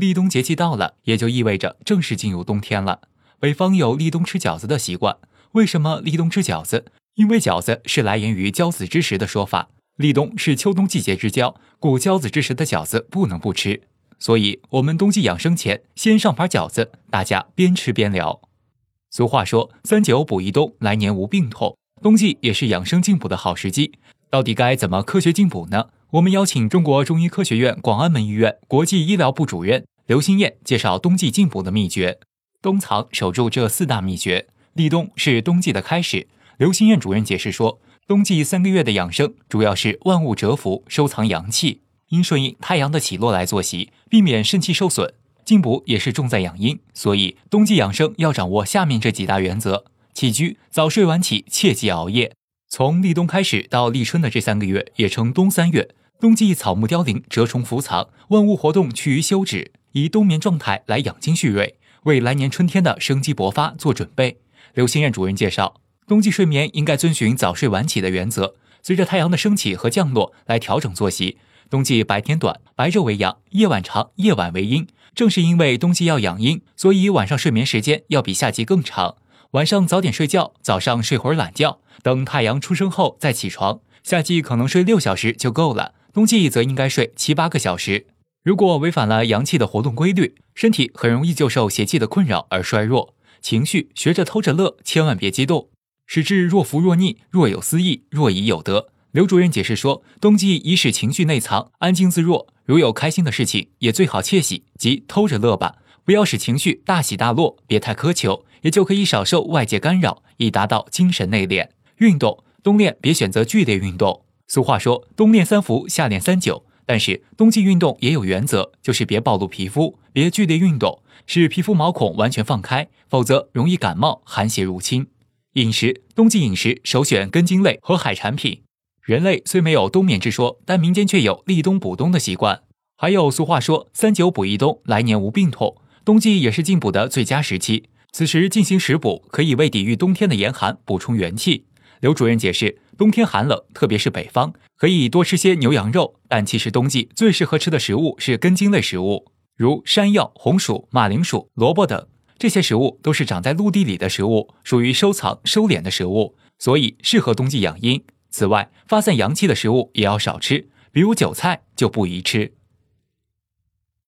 立冬节气到了，也就意味着正式进入冬天了。北方有立冬吃饺子的习惯，为什么立冬吃饺子？因为饺子是来源于交子之时的说法。立冬是秋冬季节之交，故交子之时的饺子不能不吃。所以，我们冬季养生前先上盘饺子，大家边吃边聊。俗话说“三九补一冬，来年无病痛”，冬季也是养生进补的好时机。到底该怎么科学进补呢？我们邀请中国中医科学院广安门医院国际医疗部主任刘新燕介绍冬季进补的秘诀。冬藏守住这四大秘诀。立冬是冬季的开始。刘新燕主任解释说，冬季三个月的养生主要是万物蛰伏，收藏阳气，应顺应太阳的起落来作息，避免肾气受损。进补也是重在养阴，所以冬季养生要掌握下面这几大原则：起居早睡晚起，切忌熬夜。从立冬开始到立春的这三个月也称冬三月。冬季草木凋零，蛰虫伏藏，万物活动趋于休止，以冬眠状态来养精蓄锐，为来年春天的生机勃发做准备。刘新燕主任介绍，冬季睡眠应该遵循早睡晚起的原则，随着太阳的升起和降落来调整作息。冬季白天短，白昼为阳；夜晚长，夜晚为阴。正是因为冬季要养阴，所以晚上睡眠时间要比夏季更长。晚上早点睡觉，早上睡会儿懒觉，等太阳出生后再起床。夏季可能睡六小时就够了，冬季则应该睡七八个小时。如果违反了阳气的活动规律，身体很容易就受邪气的困扰而衰弱。情绪学着偷着乐，千万别激动，使之若浮若逆，若有思意，若已有得。刘主任解释说，冬季宜使情绪内藏，安静自若。如有开心的事情，也最好窃喜，即偷着乐吧，不要使情绪大喜大落，别太苛求，也就可以少受外界干扰，以达到精神内敛。运动冬练别选择剧烈运动。俗话说，冬练三伏，夏练三九。但是冬季运动也有原则，就是别暴露皮肤，别剧烈运动，使皮肤毛孔完全放开，否则容易感冒，寒邪入侵。饮食冬季饮食首选根茎类和海产品。人类虽没有冬眠之说，但民间却有立冬补冬的习惯。还有俗话说“三九补一冬，来年无病痛”。冬季也是进补的最佳时期，此时进行食补，可以为抵御冬天的严寒补充元气。刘主任解释，冬天寒冷，特别是北方，可以多吃些牛羊肉。但其实冬季最适合吃的食物是根茎类食物，如山药、红薯、马铃薯、萝卜等。这些食物都是长在陆地里的食物，属于收藏收敛的食物，所以适合冬季养阴。此外，发散阳气的食物也要少吃，比如韭菜就不宜吃。